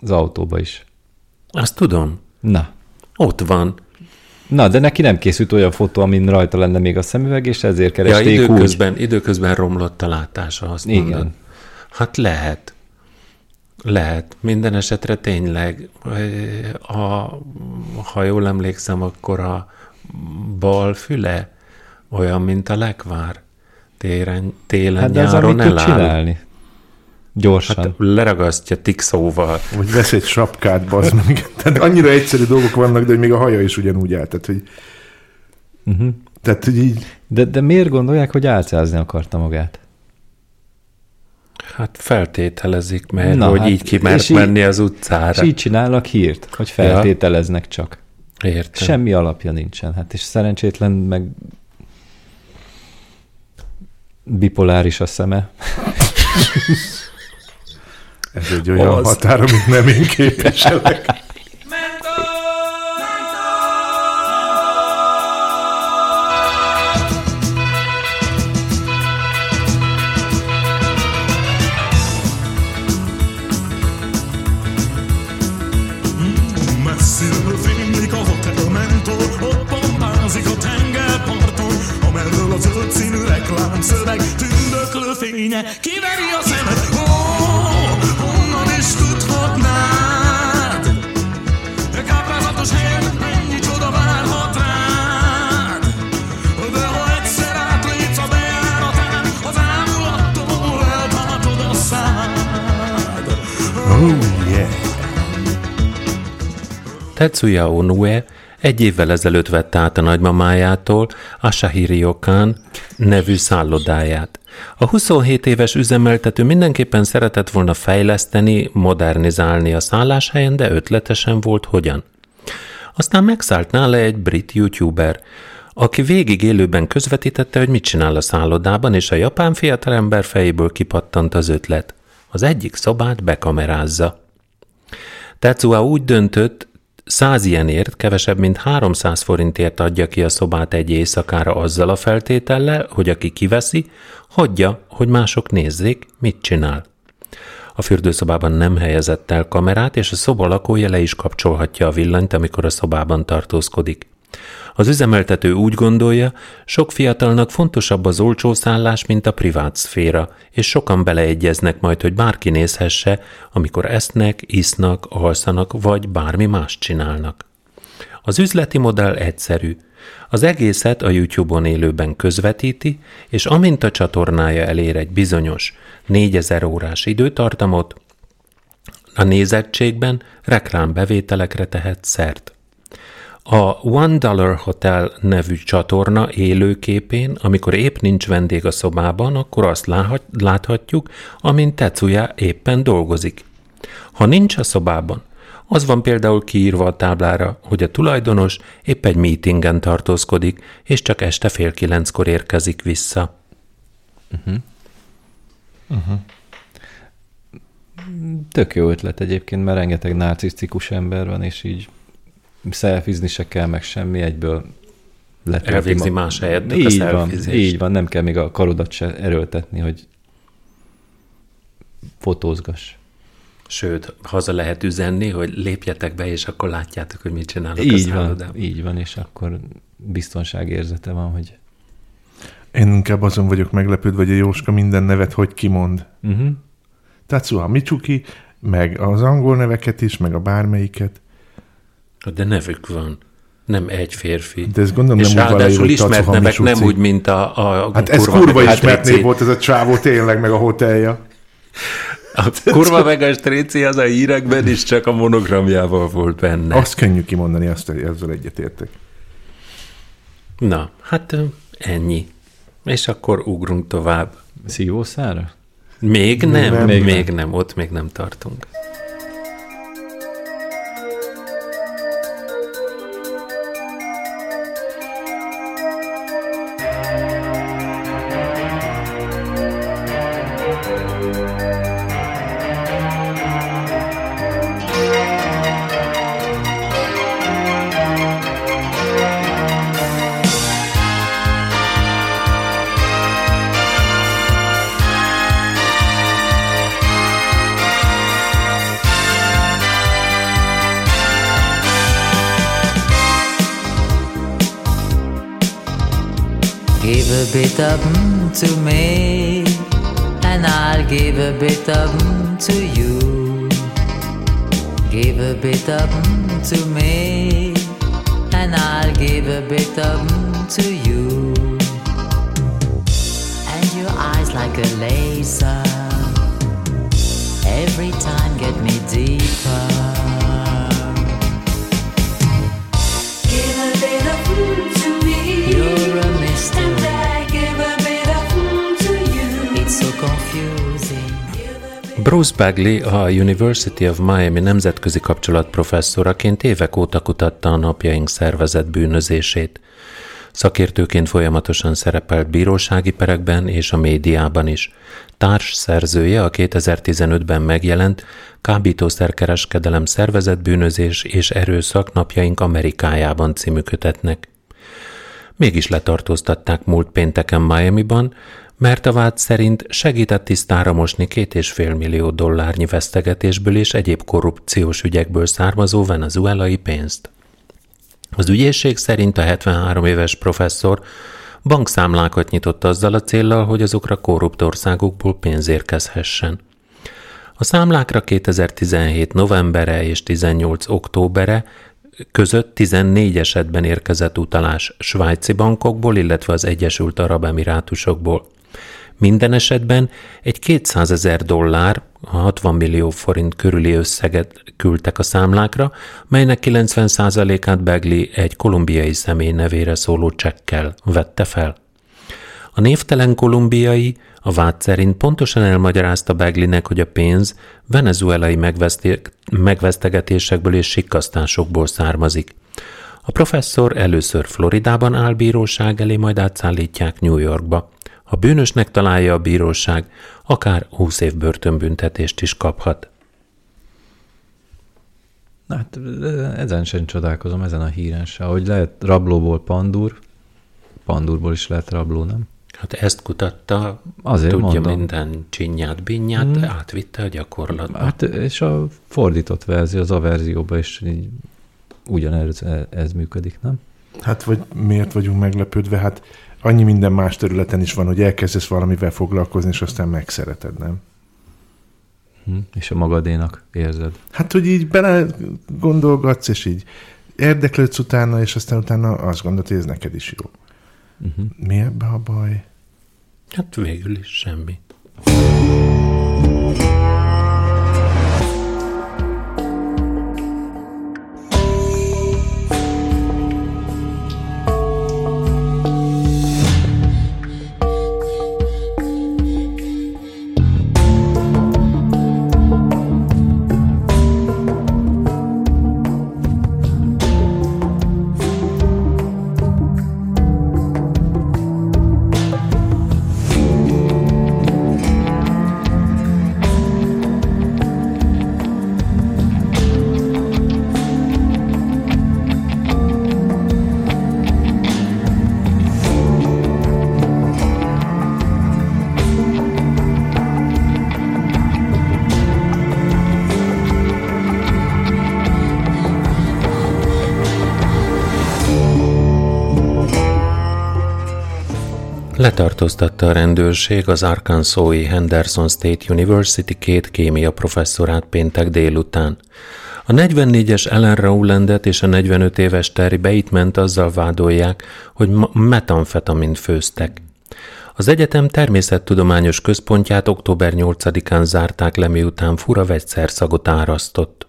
az autóba is. Azt tudom. Na, Ott van. Na, de neki nem készült olyan fotó, amin rajta lenne még a szemüveg, és ezért Ja, keresték úgy. időközben, időközben romlott a látása, azt Igen. mondod. Hát lehet. Lehet. Minden esetre tényleg, eh, a, ha jól emlékszem, akkor a bal füle olyan, mint a lekvár. Téren, télen, Hát de nyáron tud eláll. csinálni. Gyorsan. Hát leragasztja tixóval. Vagy vesz egy sapkát, bazd meg. [laughs] Tehát annyira egyszerű dolgok vannak, de hogy még a haja is ugyanúgy áll. Tehát, hogy, Uh-huh. tehát, hogy így, De, de miért gondolják, hogy álcázni akarta magát? Hát feltételezik, mert Na, hogy hát, így ki mert és így- menni az utcára. És így csinálnak hírt, hogy feltételeznek csak. Értem. Semmi alapja nincsen. Hát és szerencsétlen meg bipoláris a szeme. [laughs] ez egy olyan Az. határ, amit nem én képviselek. [laughs] Tetsuya Onue egy évvel ezelőtt vette át a nagymamájától Asahiri Okan nevű szállodáját. A 27 éves üzemeltető mindenképpen szeretett volna fejleszteni, modernizálni a szálláshelyen, de ötletesen volt hogyan. Aztán megszállt nála egy brit youtuber, aki végig élőben közvetítette, hogy mit csinál a szállodában, és a japán fiatalember fejéből kipattant az ötlet. Az egyik szobát bekamerázza. Tetsuya úgy döntött, 100 ilyenért kevesebb, mint 300 forintért adja ki a szobát egy éjszakára azzal a feltétellel, hogy aki kiveszi, hagyja, hogy mások nézzék, mit csinál. A fürdőszobában nem helyezett el kamerát, és a szoba lakója le is kapcsolhatja a villanyt, amikor a szobában tartózkodik. Az üzemeltető úgy gondolja, sok fiatalnak fontosabb az olcsó szállás, mint a privát szféra, és sokan beleegyeznek majd, hogy bárki nézhesse, amikor esznek, isznak, alszanak, vagy bármi más csinálnak. Az üzleti modell egyszerű. Az egészet a YouTube-on élőben közvetíti, és amint a csatornája elér egy bizonyos 4000 órás időtartamot, a nézettségben reklámbevételekre tehet szert. A One Dollar Hotel nevű csatorna élőképén, amikor épp nincs vendég a szobában, akkor azt láthat- láthatjuk, amint Tetsuya éppen dolgozik. Ha nincs a szobában, az van például kiírva a táblára, hogy a tulajdonos épp egy meetingen tartózkodik, és csak este fél kilenckor érkezik vissza. Tök jó ötlet egyébként, mert rengeteg narcisztikus ember van, és így szelfizni se kell, meg semmi, egyből letölti Elvégzi ma- más helyettük a így van, így van, nem kell még a karodat se erőltetni, hogy fotózgass. Sőt, haza lehet üzenni, hogy lépjetek be, és akkor látjátok, hogy mit csinálok a Így van, szállodában. így van, és akkor biztonságérzete van, hogy Én inkább azon vagyok meglepődve, hogy a Jóska minden nevet hogy kimond. uh-huh. Tatsuha Michuki, meg az angol neveket is, meg a bármelyiket. De nevük van. Nem egy férfi. De ezt gondolom és nem ráadásul ismert nevek, nem úgy, mint a, a Hát ez kurva, meg a ismert név volt ez a csávó tényleg, meg a hotelja. A [laughs] kurva meg a Strici az a hírekben is csak a monogramjával volt benne. Azt könnyű kimondani, azt ezzel egyetértek. Na, hát ennyi. És akkor ugrunk tovább. szívószára? Még nem, Nem, nem még még, nem, ott még nem tartunk. Bit of mm to me, and I'll give a bit of mm to you. Give a bit of mm to me, and I'll give a bit of mm to you. And your eyes like a laser, every time get me deeper. Bruce Bagley, a University of Miami nemzetközi kapcsolat professzoraként évek óta kutatta a napjaink szervezett bűnözését. Szakértőként folyamatosan szerepelt bírósági perekben és a médiában is. Társ szerzője a 2015-ben megjelent Kábítószerkereskedelem szervezett bűnözés és erőszak napjaink Amerikájában című kötetnek. Mégis letartóztatták múlt pénteken Miami-ban, mert a vád szerint segített tisztára mosni két és fél millió dollárnyi vesztegetésből és egyéb korrupciós ügyekből származó venezuelai pénzt. Az ügyészség szerint a 73 éves professzor bankszámlákat nyitott azzal a céllal, hogy azokra korrupt országokból pénz érkezhessen. A számlákra 2017 novembere és 18 októbere között 14 esetben érkezett utalás svájci bankokból, illetve az Egyesült Arab Emirátusokból. Minden esetben egy 200 ezer dollár, a 60 millió forint körüli összeget küldtek a számlákra, melynek 90%-át Begli egy kolumbiai személy nevére szóló csekkel vette fel. A névtelen kolumbiai a vád szerint pontosan elmagyarázta Beglinek, hogy a pénz venezuelai megvesztegetésekből és sikkasztásokból származik. A professzor először Floridában áll bíróság elé, majd átszállítják New Yorkba. Ha bűnösnek találja a bíróság, akár 20 év börtönbüntetést is kaphat. Na, hát ezen sem csodálkozom, ezen a híren se. Hogy lehet rablóból pandúr, pandúrból is lehet rabló, nem? Hát ezt kutatta, Azért tudja mondom. minden csinyát, binnyát, Hmm. átvitte a gyakorlatba. Hát, és a fordított verzió, az a verzióban is így ugyanez ez működik, nem? Hát vagy miért vagyunk meglepődve? Hát annyi minden más területen is van, hogy elkezdesz valamivel foglalkozni, és aztán megszereted, nem? Hm? És a magadénak érzed. Hát, hogy így bele gondolgatsz, és így érdeklődsz utána, és aztán utána azt gondolod, hogy ez neked is jó. Uh-huh. Mi ebbe a baj? Hát végül is semmi. Letartóztatta a rendőrség az Arkansas-i Henderson State University két kémia professzorát péntek délután. A 44-es Ellen Rowlandet és a 45 éves Terry Bateman azzal vádolják, hogy metamfetamint főztek. Az egyetem természettudományos központját október 8-án zárták le, miután fura vegyszerszagot árasztott.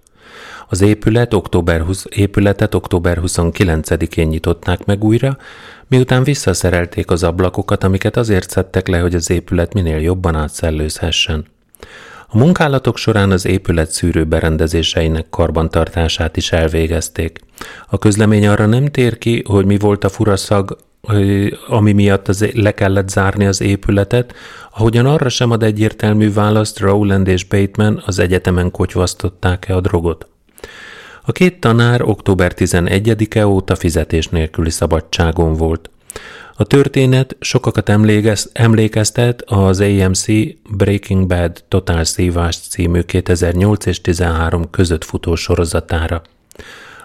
Az épület október 20, épületet október 29-én nyitották meg újra, miután visszaszerelték az ablakokat, amiket azért szedtek le, hogy az épület minél jobban átszellőzhessen. A munkálatok során az épület szűrő berendezéseinek karbantartását is elvégezték. A közlemény arra nem tér ki, hogy mi volt a furaszag, ami miatt az, le kellett zárni az épületet, ahogyan arra sem ad egyértelmű választ, Rowland és Bateman az egyetemen kotyvasztották-e a drogot. A két tanár október 11-e óta fizetés nélküli szabadságon volt. A történet sokakat emlékez, emlékeztet az AMC Breaking Bad Total Szívás című 2008 és 13 között futó sorozatára.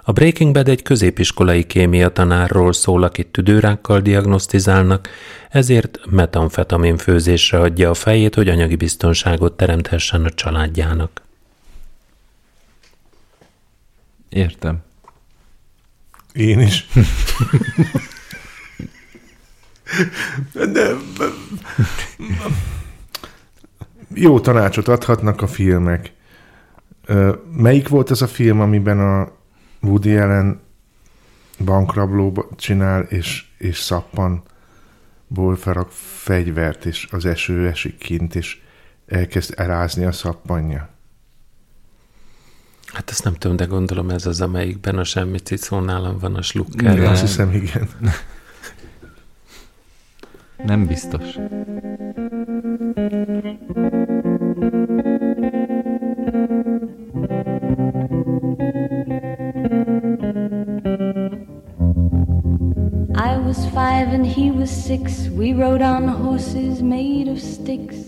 A Breaking Bad egy középiskolai kémia tanárról szól, akit tüdőrákkal diagnosztizálnak, ezért metamfetamin főzésre adja a fejét, hogy anyagi biztonságot teremthessen a családjának. Értem. Én is. [laughs] De, jó tanácsot adhatnak a filmek. Melyik volt az a film, amiben a Woody Allen bankrabló csinál, és, és szappanból felrak fegyvert, és az eső esik kint, és elkezd elázni a szappanja? Hát ezt nem tudom, de gondolom ez az, amelyikben a semmi cicó nálam van a Igen, slukkerrel. azt hiszem, igen. Nem biztos. I was five and he was six. We rode on horses made of sticks.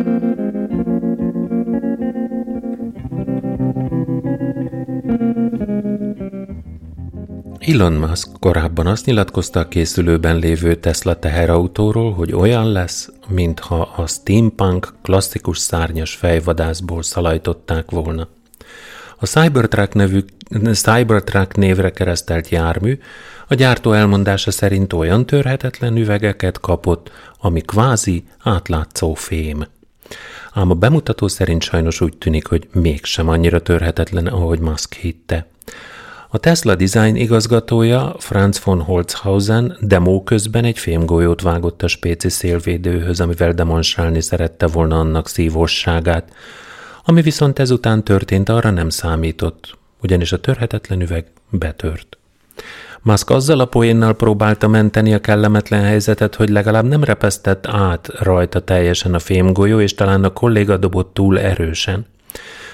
Elon Musk korábban azt nyilatkozta a készülőben lévő Tesla teherautóról, hogy olyan lesz, mintha a steampunk klasszikus szárnyas fejvadászból szalajtották volna. A Cybertruck, nevű, Cybertruck névre keresztelt jármű a gyártó elmondása szerint olyan törhetetlen üvegeket kapott, ami kvázi átlátszó fém. Ám a bemutató szerint sajnos úgy tűnik, hogy mégsem annyira törhetetlen, ahogy Musk hitte. A Tesla design igazgatója Franz von Holzhausen demo közben egy fémgolyót vágott a spéci szélvédőhöz, amivel demonstrálni szerette volna annak szívosságát, ami viszont ezután történt, arra nem számított, ugyanis a törhetetlen üveg betört. Musk azzal a poénnal próbálta menteni a kellemetlen helyzetet, hogy legalább nem repesztett át rajta teljesen a fémgolyó, és talán a kolléga dobott túl erősen.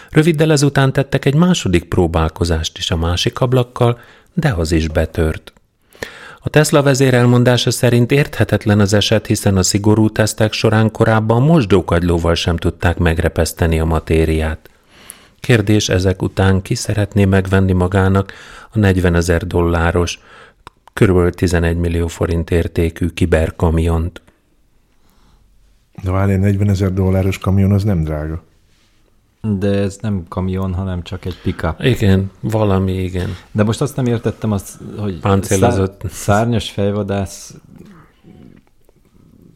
Röviddel ezután tettek egy második próbálkozást is a másik ablakkal, de az is betört. A Tesla vezér elmondása szerint érthetetlen az eset, hiszen a szigorú tesztek során korábban mosdókagylóval sem tudták megrepeszteni a matériát. Kérdés ezek után ki szeretné megvenni magának a 40 ezer dolláros, kb. 11 millió forint értékű kiberkamiont. De várj, egy 40 ezer dolláros kamion az nem drága. De ez nem kamion, hanem csak egy pickup. Igen, valami igen. De most azt nem értettem, az, hogy Páncélozott. szár- szárnyas fejvadász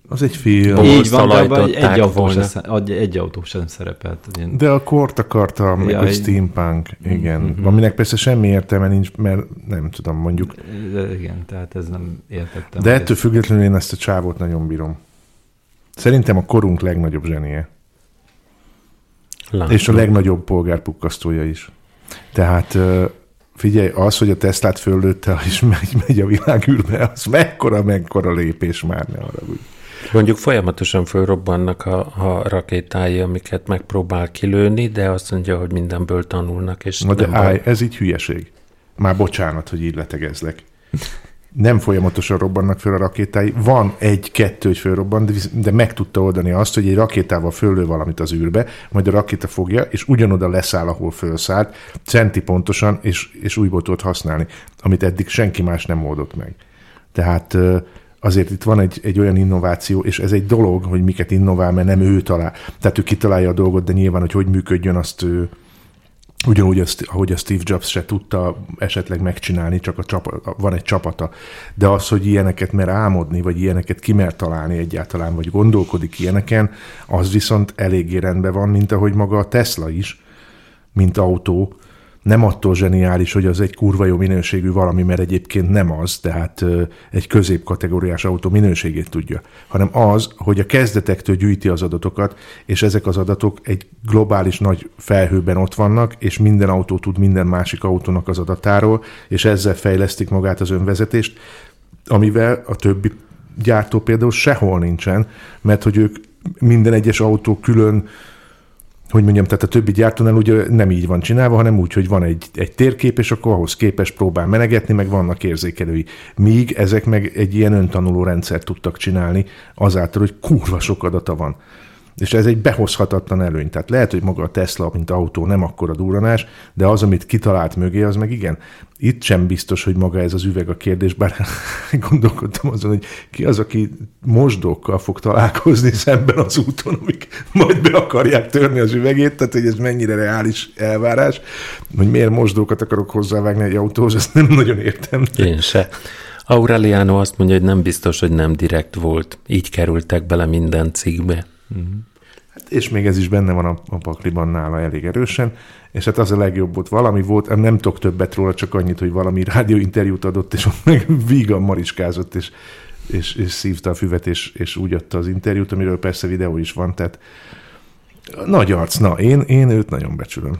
Az egy film. Így van, de abban szalajtották egy, autó sem, egy, egy autó sem szerepelt. Ilyen- De a kort akarta, meg Ja, hogy egy- steampunk, igen. Mhm. Aminek persze semmi értelme nincs, mert nem tudom, mondjuk. De igen, tehát ez nem értettem. De ettől ez- függetlenül én ezt a csávót nagyon bírom. Szerintem a korunk legnagyobb zsenie. Látom. És a legnagyobb polgárpukkasztója is. Tehát figyelj, az, hogy a Teslát föllőtte, és megy, megy a világűrbe, az mekkora, mekkora lépés már, ne arra úgy. Mondjuk folyamatosan fölrobbannak a, a rakétái, amiket megpróbál kilőni, de azt mondja, hogy mindenből tanulnak, és Na de baj. állj, ez így hülyeség. Már bocsánat, hogy így letegezlek. Nem folyamatosan robbannak föl a rakétái. Van egy-kettő, hogy fölrobban, de, de meg tudta oldani azt, hogy egy rakétával föllő valamit az űrbe, majd a rakéta fogja, és ugyanoda leszáll, ahol fölszállt, centi pontosan, és, és újból tudott használni, amit eddig senki más nem oldott meg. Tehát azért itt van egy, egy olyan innováció, és ez egy dolog, hogy miket innovál, mert nem ő talál. Tehát ő kitalálja a dolgot, de nyilván, hogy hogy működjön, azt ő, Ugyanúgy, ahogy a Steve Jobs se tudta esetleg megcsinálni, csak a csapa, van egy csapata. De az, hogy ilyeneket mer álmodni, vagy ilyeneket kimer találni egyáltalán, vagy gondolkodik ilyeneken, az viszont eléggé rendben van, mint ahogy maga a Tesla is, mint autó. Nem attól zseniális, hogy az egy kurva jó minőségű valami, mert egyébként nem az, tehát egy középkategóriás autó minőségét tudja, hanem az, hogy a kezdetektől gyűjti az adatokat, és ezek az adatok egy globális nagy felhőben ott vannak, és minden autó tud minden másik autónak az adatáról, és ezzel fejlesztik magát az önvezetést, amivel a többi gyártó például sehol nincsen, mert hogy ők minden egyes autó külön hogy mondjam, tehát a többi gyártónál ugye nem így van csinálva, hanem úgy, hogy van egy, egy térkép, és akkor ahhoz képes próbál menegetni, meg vannak érzékelői. Míg ezek meg egy ilyen öntanuló rendszert tudtak csinálni, azáltal, hogy kurva sok adata van. És ez egy behozhatatlan előny. Tehát lehet, hogy maga a Tesla, mint autó nem akkora durranás, de az, amit kitalált mögé, az meg igen. Itt sem biztos, hogy maga ez az üveg a kérdés, bár [laughs] gondolkodtam azon, hogy ki az, aki mosdókkal fog találkozni szemben az úton, amik majd be akarják törni az üvegét, tehát hogy ez mennyire reális elvárás, hogy miért mosdókat akarok hozzávágni egy autóhoz, ezt nem nagyon értem. Én se. Aureliano azt mondja, hogy nem biztos, hogy nem direkt volt. Így kerültek bele minden cikkbe. Hát, és még ez is benne van a, a pakliban nála elég erősen, és hát az a legjobb volt, valami volt, nem tudok többet róla, csak annyit, hogy valami rádióinterjút adott, és ott meg vígan mariskázott, és, és, és szívta a füvet, és, és úgy adta az interjút, amiről persze videó is van, tehát nagy arc, na, én, én őt nagyon becsülöm.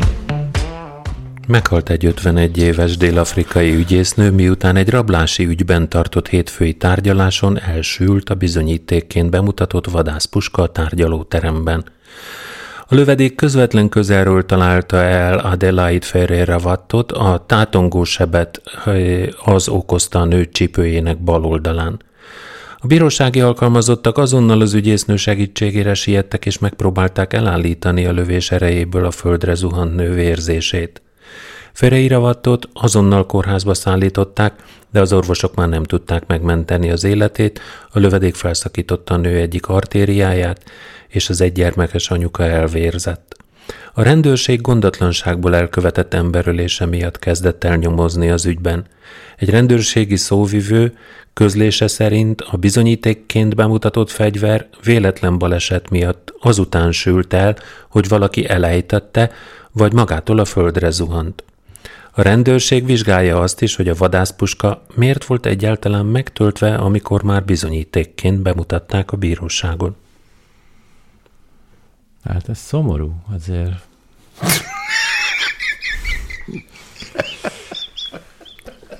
Meghalt egy 51 éves dél-afrikai ügyésznő, miután egy rablási ügyben tartott hétfői tárgyaláson elsült a bizonyítékként bemutatott vadászpuska a tárgyalóteremben. A lövedék közvetlen közelről találta el Adelaide Ferreira Wattot, a tátongó sebet az okozta a nő csípőjének bal oldalán. A bírósági alkalmazottak azonnal az ügyésznő segítségére siettek és megpróbálták elállítani a lövés erejéből a földre zuhant nő vérzését. Ferreira Wattot azonnal kórházba szállították, de az orvosok már nem tudták megmenteni az életét, a lövedék felszakította a nő egyik artériáját, és az egygyermekes anyuka elvérzett. A rendőrség gondatlanságból elkövetett emberölése miatt kezdett el nyomozni az ügyben. Egy rendőrségi szóvivő közlése szerint a bizonyítékként bemutatott fegyver véletlen baleset miatt azután sült el, hogy valaki elejtette, vagy magától a földre zuhant. A rendőrség vizsgálja azt is, hogy a vadászpuska miért volt egyáltalán megtöltve, amikor már bizonyítékként bemutatták a bíróságon. Hát ez szomorú azért.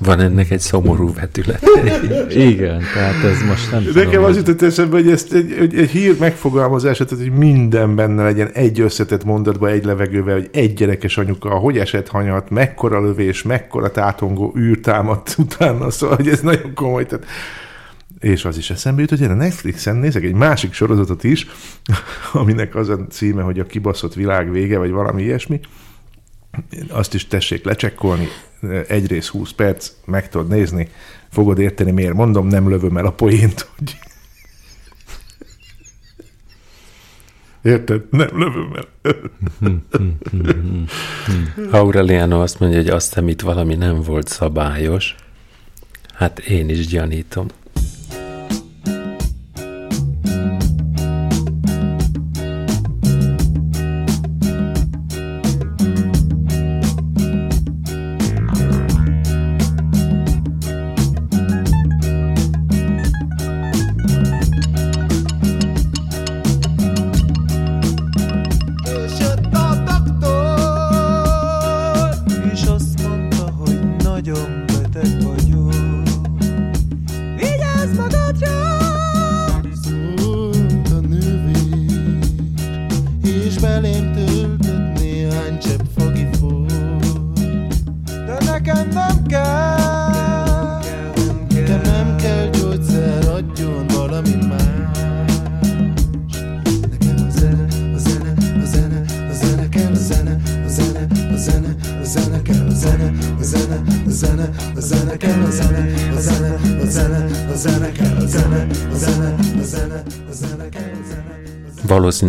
Van ennek egy szomorú vetület. [laughs] Igen, tehát ez most nem Nekem tudom, az jutott eszembe, hogy ezt egy, egy, egy hír megfogalmazása, tehát hogy minden benne legyen egy összetett mondatba, egy levegővel, hogy egy gyerekes anyuka, hogy esett hanyat, mekkora lövés, mekkora tátongó űr támadt utána, szóval hogy ez nagyon komoly. Tehát és az is eszembe jut, hogy én a Netflixen nézek egy másik sorozatot is, [laughs] aminek az a címe, hogy a kibaszott világ vége, vagy valami ilyesmi. Azt is tessék lecsekkolni, egy rész 20 perc, meg tudod nézni, fogod érteni, miért mondom, nem lövöm el a poént, hogy... Érted? Nem lövöm el. Aureliano azt mondja, hogy azt hiszem itt valami nem volt szabályos. Hát én is gyanítom.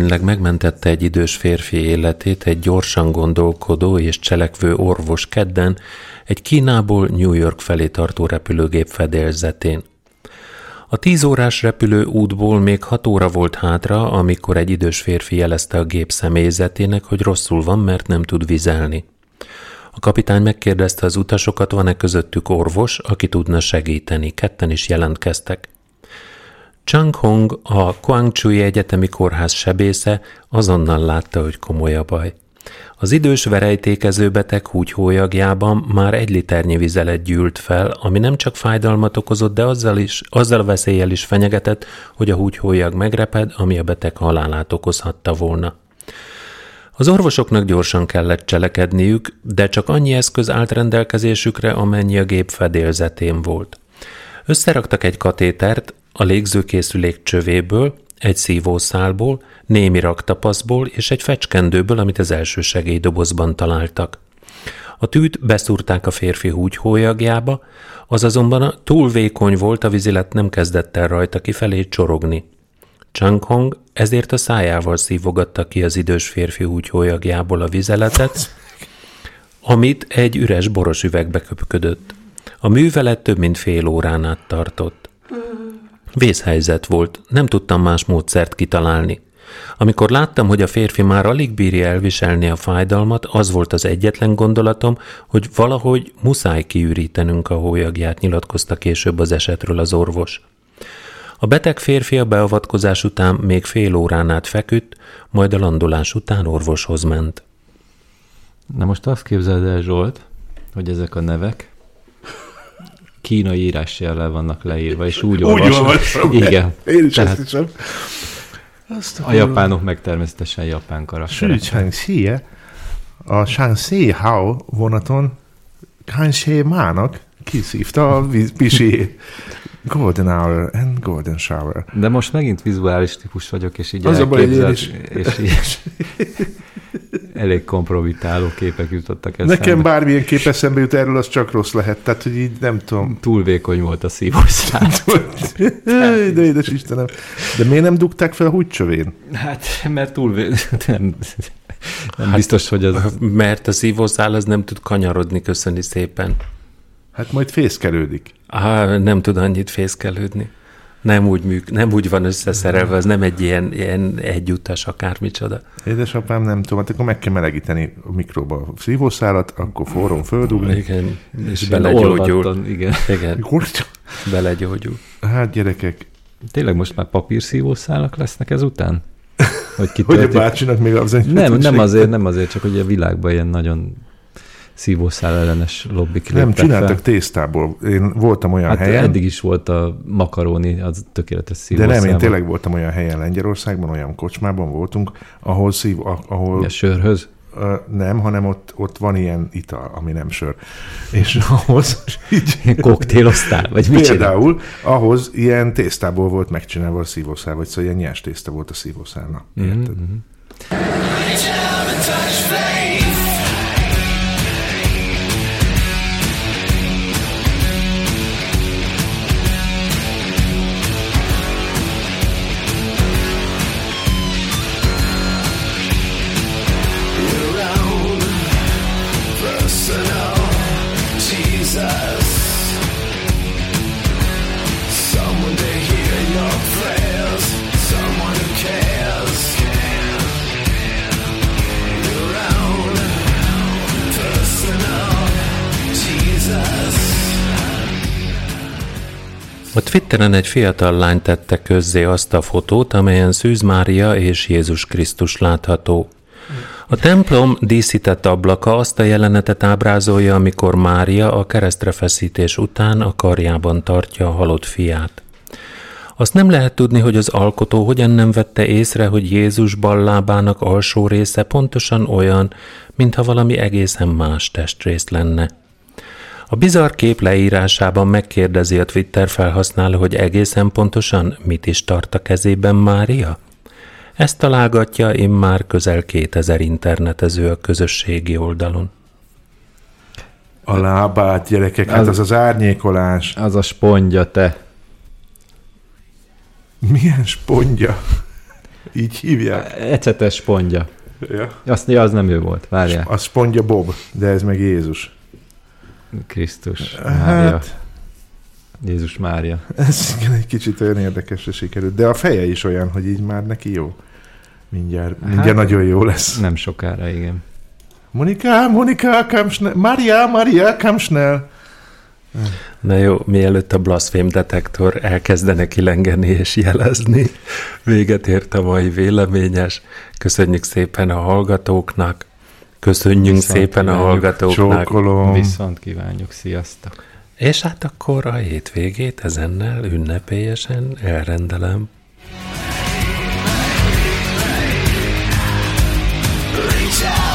Valószínűleg megmentette egy idős férfi életét egy gyorsan gondolkodó és cselekvő orvos kedden egy Kínából New York felé tartó repülőgép fedélzetén. A tíz órás repülő útból még hat óra volt hátra, amikor egy idős férfi jelezte a gép személyzetének, hogy rosszul van, mert nem tud vizelni. A kapitány megkérdezte az utasokat, van-e közöttük orvos, aki tudna segíteni. Ketten is jelentkeztek. Chang Hong, a Guangzhou Egyetemi Kórház sebésze azonnal látta, hogy komoly a baj. Az idős verejtékező beteg húgyhólyagjában már egy liternyi vizelet gyűlt fel, ami nem csak fájdalmat okozott, de azzal, is, azzal a veszéllyel is fenyegetett, hogy a húgyhólyag megreped, ami a beteg halálát okozhatta volna. Az orvosoknak gyorsan kellett cselekedniük, de csak annyi eszköz állt rendelkezésükre, amennyi a gép fedélzetén volt. Összeraktak egy katétert a légzőkészülék csövéből, egy szívószálból, némi raktapaszból és egy fecskendőből, amit az első segélydobozban találtak. A tűt beszúrták a férfi húgyhólyagjába, az azonban túl vékony volt, a vizilet nem kezdett el rajta kifelé csorogni. Chang Hong ezért a szájával szívogatta ki az idős férfi húgyhólyagjából a vizeletet, amit egy üres boros üvegbe köpködött. A művelet több mint fél órán át tartott. Vészhelyzet volt, nem tudtam más módszert kitalálni. Amikor láttam, hogy a férfi már alig bírja elviselni a fájdalmat, az volt az egyetlen gondolatom, hogy valahogy muszáj kiürítenünk a hólyagját, nyilatkozta később az esetről az orvos. A beteg férfi a beavatkozás után még fél órán át feküdt, majd a landolás után orvoshoz ment. Na most azt képzeld el, Zsolt, hogy ezek a nevek kínai írásjellel vannak leírva, és úgy, Úgy olvasom. olvasom be. Igen. Én is Tehát ezt hiszem. Azt a japánok meg természetesen japán karakterek. Sűcsangxie, a Shaanxi Hao vonaton Kanxie mának kiszívta a víz- pisi Golden Hour and Golden Shower. De most megint vizuális típus vagyok, és így Az a baj, elképzelt- is. és így [laughs] elég kompromitáló képek jutottak eszembe. Nekem bármilyen kép eszembe jut erről, az csak rossz lehet. Tehát, hogy így nem tudom. Túl vékony volt a szívószám. [laughs] de édes Istenem. De miért nem dugták fel a húgycsövén? Hát, mert túl vé... [laughs] nem, nem hát, biztos, hogy az... Mert a szívószál az nem tud kanyarodni, köszöni szépen. Hát majd fészkelődik. Á, nem tud annyit fészkelődni. Nem úgy, műk, nem úgy van összeszerelve, az nem egy ilyen, ilyen egyutas akármicsoda. Édesapám, nem tudom, hát akkor meg kell melegíteni a mikróba a szívószálat, akkor forrón földugni. Igen, és Igen, belegyógyul. igen. Igen, [laughs] belegyógyul. Hát gyerekek, Tényleg most már papírszívószálak lesznek ezután? Hogy, [laughs] hogy a bácsinak még az Nem, nem azért, nem azért, csak hogy a világban ilyen nagyon szívószál ellenes lobbik Nem, csináltak fel. tésztából. Én voltam olyan Hát helyen, eddig is volt a makaróni, az tökéletes de szívószál. nem, én tényleg voltam olyan helyen Lengyelországban, olyan kocsmában voltunk, ahol szív, ahol... A sörhöz? Nem, hanem ott, ott van ilyen ital, ami nem sör. És ahhoz így... Koktélosztál, vagy mit? Például ahhoz ilyen tésztából volt megcsinálva a szívószál, vagy szóval ilyen nyers tészta volt a szívószálna. Érted? Mhm. A Twitteren egy fiatal lány tette közzé azt a fotót, amelyen Szűz Mária és Jézus Krisztus látható. A templom díszített ablaka azt a jelenetet ábrázolja, amikor Mária a keresztre feszítés után a karjában tartja a halott fiát. Azt nem lehet tudni, hogy az alkotó hogyan nem vette észre, hogy Jézus ballábának alsó része pontosan olyan, mintha valami egészen más testrész lenne. A bizarr kép leírásában megkérdezi a Twitter felhasználó, hogy egészen pontosan mit is tart a kezében Mária? Ezt találgatja immár közel 2000 internetező a közösségi oldalon. A lábát, gyerekek, hát Az- az az árnyékolás. Az a spondja, te. Milyen spondja? Így hívják. Ecetes spondja. Ja. Azt, ja, az nem ő volt, várjál. A spondja Bob, de ez meg Jézus. Krisztus, Mária. Hát, Jézus Mária. ez igen, egy kicsit olyan érdekesre sikerült. De a feje is olyan, hogy így már neki jó. Mindjárt, mindjárt Hát- nagyon jó lesz. Nem sokára, igen. Monika, Monika, komm schnell. Maria, Maria, komm schnell. Na jó, mielőtt a blasfém detektor elkezdene kilengeni és jelezni, véget ért a mai véleményes. Köszönjük szépen a hallgatóknak, köszönjünk Viszont szépen a hallgatóknak. Csókolom. Viszont kívánjuk, sziasztok! És hát akkor a hétvégét ezennel ünnepélyesen elrendelem. Reach out